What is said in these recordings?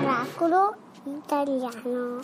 Miracolo italiano.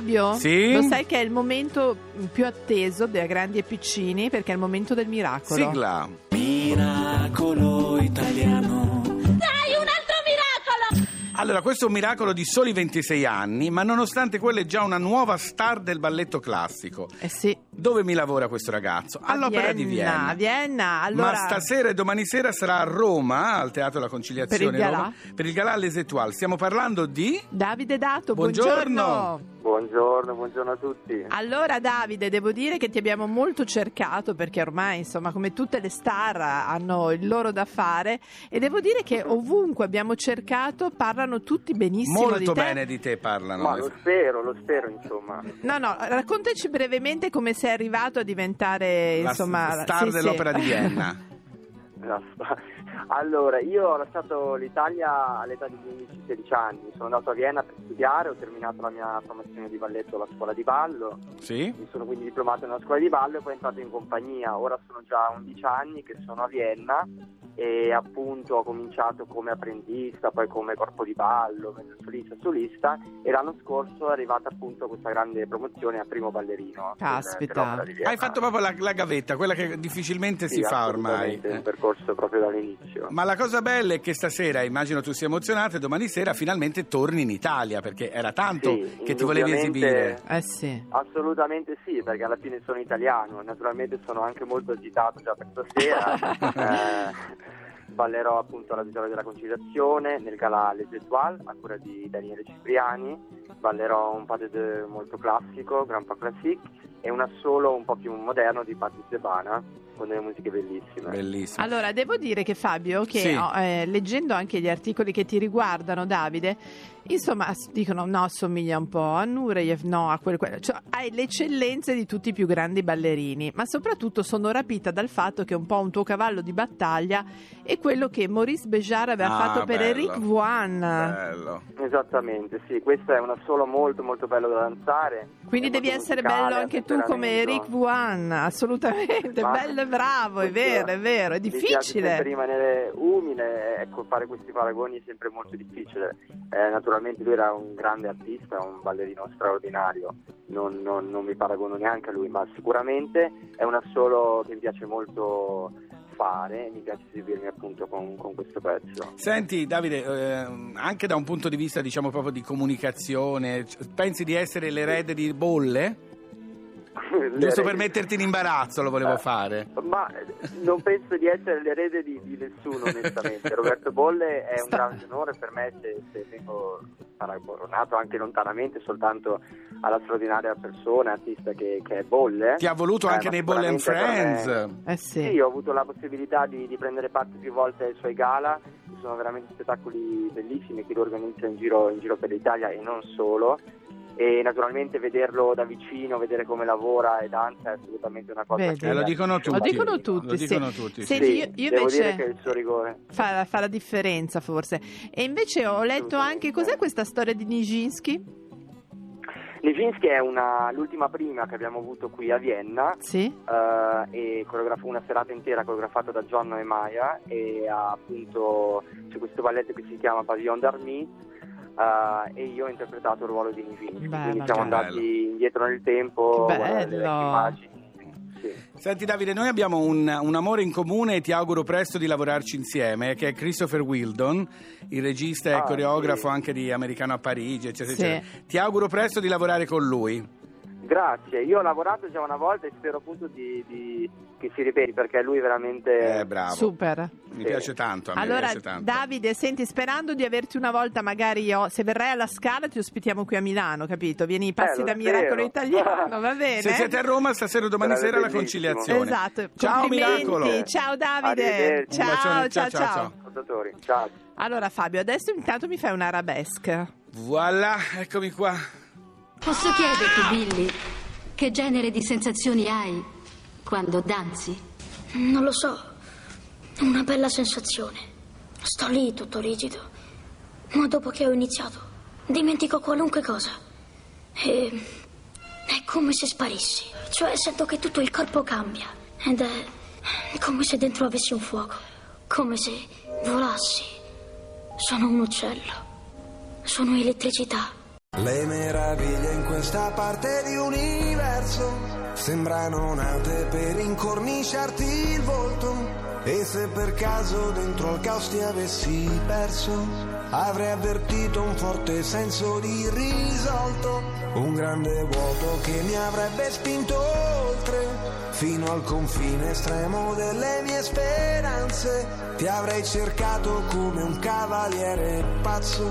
Fabio, Sì? lo sai che è il momento più atteso da grandi e piccini perché è il momento del miracolo. Sigla. Miracolo italiano. Allora, questo è un miracolo di soli 26 anni, ma nonostante quello è già una nuova star del balletto classico. Eh sì. Dove mi lavora questo ragazzo? A All'Opera di Vienna. a Vienna, allora... Ma stasera e domani sera sarà a Roma, al Teatro della Conciliazione. Per il galà? Roma, per il galà Les Etoiles. Stiamo parlando di... Davide Dato, Buongiorno. buongiorno. Buongiorno, buongiorno a tutti. Allora Davide, devo dire che ti abbiamo molto cercato perché ormai, insomma, come tutte le star hanno il loro da fare e devo dire che ovunque abbiamo cercato parlano tutti benissimo di Molto te. bene di te parlano. Ma lo spero, lo spero, insomma. No, no, raccontaci brevemente come sei arrivato a diventare, La insomma, star sì, sì. dell'Opera di Vienna. No, Allora, io ho lasciato l'Italia all'età di 15-16 anni, sono andato a Vienna per studiare, ho terminato la mia formazione di balletto alla scuola di ballo, Sì? mi sono quindi diplomato nella scuola di ballo e poi entrato in compagnia. Ora sono già 11 anni che sono a Vienna e appunto ho cominciato come apprendista, poi come corpo di ballo, solista, solista e l'anno scorso è arrivata appunto questa grande promozione a primo ballerino. Caspita. Hai fatto proprio la, la gavetta, quella che difficilmente Sì, si fa ormai. assolutamente, un percorso proprio dall'inizio. Ma la cosa bella è che stasera, immagino tu sia emozionato, e domani sera finalmente torni in Italia, perché era tanto Sì, che ti volevi esibire. Eh sì. Assolutamente sì, perché alla fine sono italiano, naturalmente sono anche molto agitato già per stasera. Eh, ballerò appunto alla Vittoria della Conciliazione nel gala Les Étoiles a cura di Daniele Cipriani, ballerò un pas de deux molto classico, Grand Pas Classique e un assolo un po' più moderno di Patrick Debana con delle musiche bellissime. Bellissimo. Allora, devo dire che Fabio, che Sì. oh, eh, leggendo anche gli articoli che ti riguardano, Davide, insomma, dicono no, assomiglia un po' a Nureyev, no, a quel, quello. Cioè, hai le eccellenze di tutti i più grandi ballerini, ma soprattutto sono rapita dal fatto che un po' un tuo cavallo di battaglia è quello che Maurice Béjart aveva Ah, fatto per bello. Eric Vuan. Bello. Esattamente, sì, questo è un assolo molto molto bello da danzare. Quindi è devi essere musicale, bello anche tu come. Eric Vuan, assolutamente, Ma- bello bravo, è vero, è vero, è difficile. rimanere umile, ecco, fare questi paragoni è sempre molto difficile. Eh, naturalmente lui era un grande artista, un ballerino straordinario, non, non- non mi paragono neanche a lui, ma sicuramente è un assolo che mi piace molto fare e mi piace esibirmi appunto con, con questo pezzo. Senti Davide, ehm, anche da un punto di vista diciamo proprio di comunicazione, pensi di essere l'erede di Bolle? Giusto per metterti in imbarazzo lo volevo Eh, fare. Ma non penso di essere l'erede di, di nessuno, onestamente. Roberto Bolle è un Sta- grande onore per me se, se vengo paragonato anche lontanamente soltanto alla straordinaria persona, artista che, che è Bolle. Ti ha voluto Eh, anche nei Bolle and Friends. me- Eh sì. Sì, ho avuto la possibilità di, di prendere parte più volte ai suoi gala, sono veramente spettacoli bellissimi che lui organizza in giro, in giro per l'Italia e non solo. E naturalmente vederlo da vicino, vedere come lavora e danza è assolutamente una cosa Vedi. che Eh, lo dicono tutti. Lo dicono tutti, Lo sì. dicono tutti, sì. Senti, Sì, io, io devo invece dire che il suo rigore. fa, fa la differenza forse. E invece ho letto anche cos'è questa storia di Nijinsky? Nijinsky è una- l'ultima prima che abbiamo avuto qui a Vienna Sì. eh, e coreograf- una serata intera coreografata da Gianno e Maya e ha appunto c'è questo balletto che si chiama Pavillon d'Army eh, e io ho interpretato il ruolo di Beh, quindi siamo andati bello. indietro nel tempo bello. immagini sì. Senti Davide, noi abbiamo un, un amore in comune e ti auguro presto di lavorarci insieme, che è Christopher Wildon, il regista e Ah, coreografo sì. anche di Americano a Parigi, eccetera, Sì. eccetera. Ti auguro presto di lavorare con lui. Grazie, io ho lavorato già una volta e spero appunto di, di- che si ripeti perché lui è veramente Eh, bravo. Super. Mi Sì. piace tanto, a me Allora, piace tanto. Davide, senti, sperando di averti una volta, magari io, se verrai alla Scala, ti ospitiamo qui a Milano, capito? Vieni i passi Eh, da Miracolo spero. Italiano, va bene? Se siete a Roma, stasera o domani Sarebbe sera la bellissimo. conciliazione. Esatto. Ciao. Miracolo. Ciao Davide. Ciao, ciao, ciao, ciao, ciao Allora Fabio, adesso intanto mi fai un arabesque. Voilà, eccomi qua. Posso chiederti, Billy, che genere di sensazioni hai quando danzi? Non lo so. Una bella sensazione. Sto lì tutto rigido. Ma dopo che ho iniziato, dimentico qualunque cosa. E. È come se sparissi. Cioè, sento che tutto il corpo cambia. Ed è come se dentro avessi un fuoco. Come se volassi. Sono un uccello. Sono elettricità. Le meraviglie in questa parte di universo sembrano nate per incorniciarti il volto. E se per caso dentro al caos ti avessi perso, avrei avvertito un forte senso di risolto. Un grande vuoto che mi avrebbe spinto fino al confine estremo delle mie speranze. Ti avrei cercato come un cavaliere pazzo.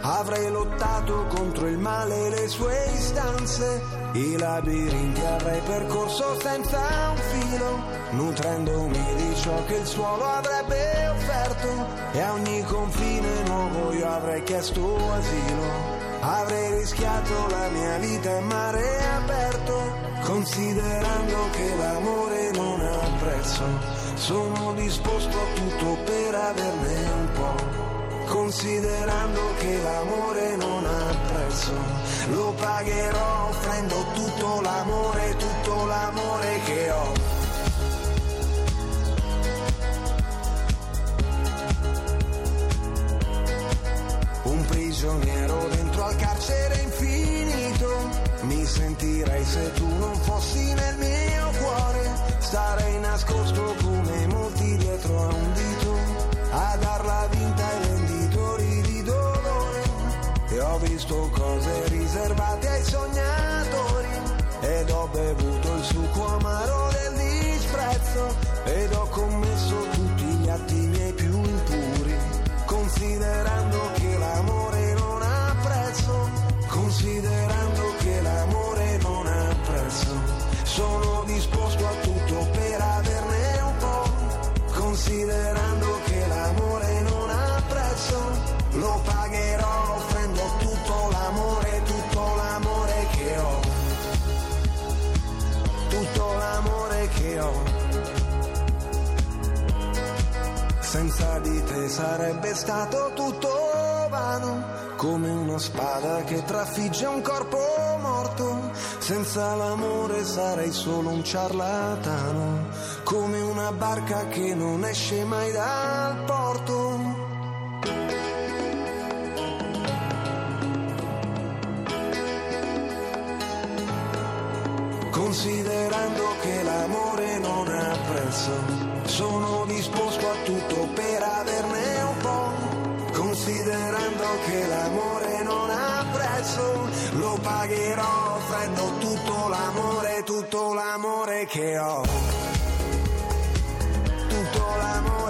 Avrei lottato contro il male e le sue istanze. I labirinti avrei percorso senza un filo, nutrendomi di ciò che il suolo avrebbe offerto. E a ogni confine nuovo io avrei chiesto asilo. Avrei rischiato la mia vita in mare aperto, considerando che non prezzo. Sono disposto a tutto per averne un po'. Considerando che l'amore non ha prezzo, lo pagherò offrendo tutto l'amore, tutto l'amore che ho. Un prigioniero dentro al carcere infinito. Mi sentirei se tu non fossi nel mio cose riservate ai sognatori. Che ho. Senza di te sarebbe stato tutto vano, come una spada che trafigge un corpo morto. Senza l'amore sarei solo un ciarlatano, come una barca che non esce mai dal porto. Considerando che l'amore non ha prezzo, sono disposto a tutto per averne un po'. Considerando che l'amore non ha prezzo, lo pagherò offrendo tutto l'amore, tutto l'amore che ho. Tutto l'amore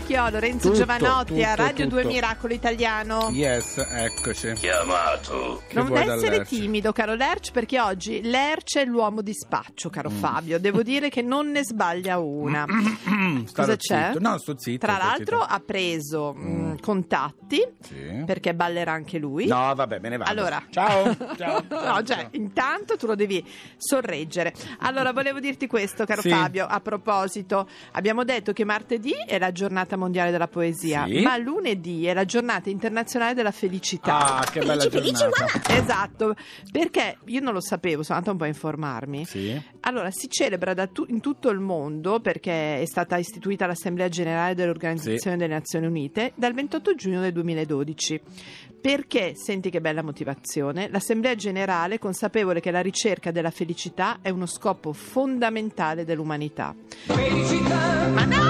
Ho, Lorenzo Tutto, Giovanotti a tutto, Radio 2 tutto. Miracolo Italiano. Yes, eccoci. Chiamato. Che Non essere timido, caro Lerch, perché oggi Lerch è l'uomo di spaccio, Mm. caro Fabio. Devo dire che non ne sbaglia una. Cosa c'è? zitto. No, sto zitto. Tra sto l'altro zitto. ha preso mm, contatti Sì. perché ballerà anche lui. No, vabbè, me ne vado. Allora, Ciao. Ciao. no, cioè, intanto tu lo devi sorreggere. Allora, volevo dirti questo, caro Sì. Fabio. A proposito, abbiamo detto che martedì è la giornata mondiale della poesia, Sì. ma lunedì è la giornata internazionale della felicità. Ah, che bella giornata. Esatto, perché io non lo sapevo, sono andata un po' a informarmi. Sì. Allora, si celebra da tu- in tutto il mondo perché è stata istituita l'Assemblea Generale dell'Organizzazione delle Nazioni Unite dal 28 giugno del 2012. Perché, senti che bella motivazione, l'Assemblea Generale è consapevole che la ricerca della felicità è uno scopo fondamentale dell'umanità. Ma no!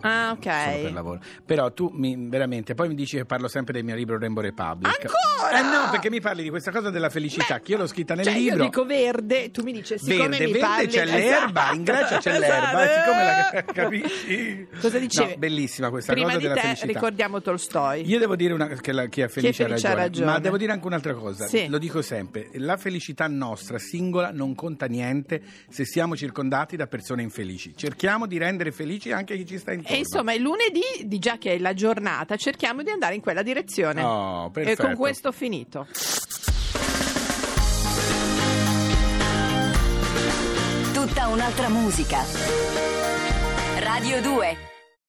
Ah, ok. Solo per lavoro. Però tu mi, veramente, poi mi dici che parlo sempre del mio libro Rainbow Republic. Ancora? Eh no, perché mi parli di questa cosa della felicità, Beh, che io l'ho scritta nel cioè, libro. Io dico verde, tu mi dici siccome Verde, mi verde parli c'è l'erba, Esatto, in Grecia c'è esatto. l'erba, siccome la capisci? Cosa dicevi? No, bellissima questa Prima cosa di della te felicità. ricordiamo Tolstoi. Io devo dire una, che la- chi è felice, felice ha, ha ragione, ragione. ma devo dire anche un'altra cosa. Sì. Lo dico sempre: la felicità nostra singola non conta niente se siamo circondati da persone infelici. Cerchiamo di rendere felici anche chi ci sta intorno. E insomma, il lunedì, di già che è la giornata, cerchiamo di andare in quella direzione. Oh, e perfetto. con questo ho finito. Tutta un'altra musica. Radio 2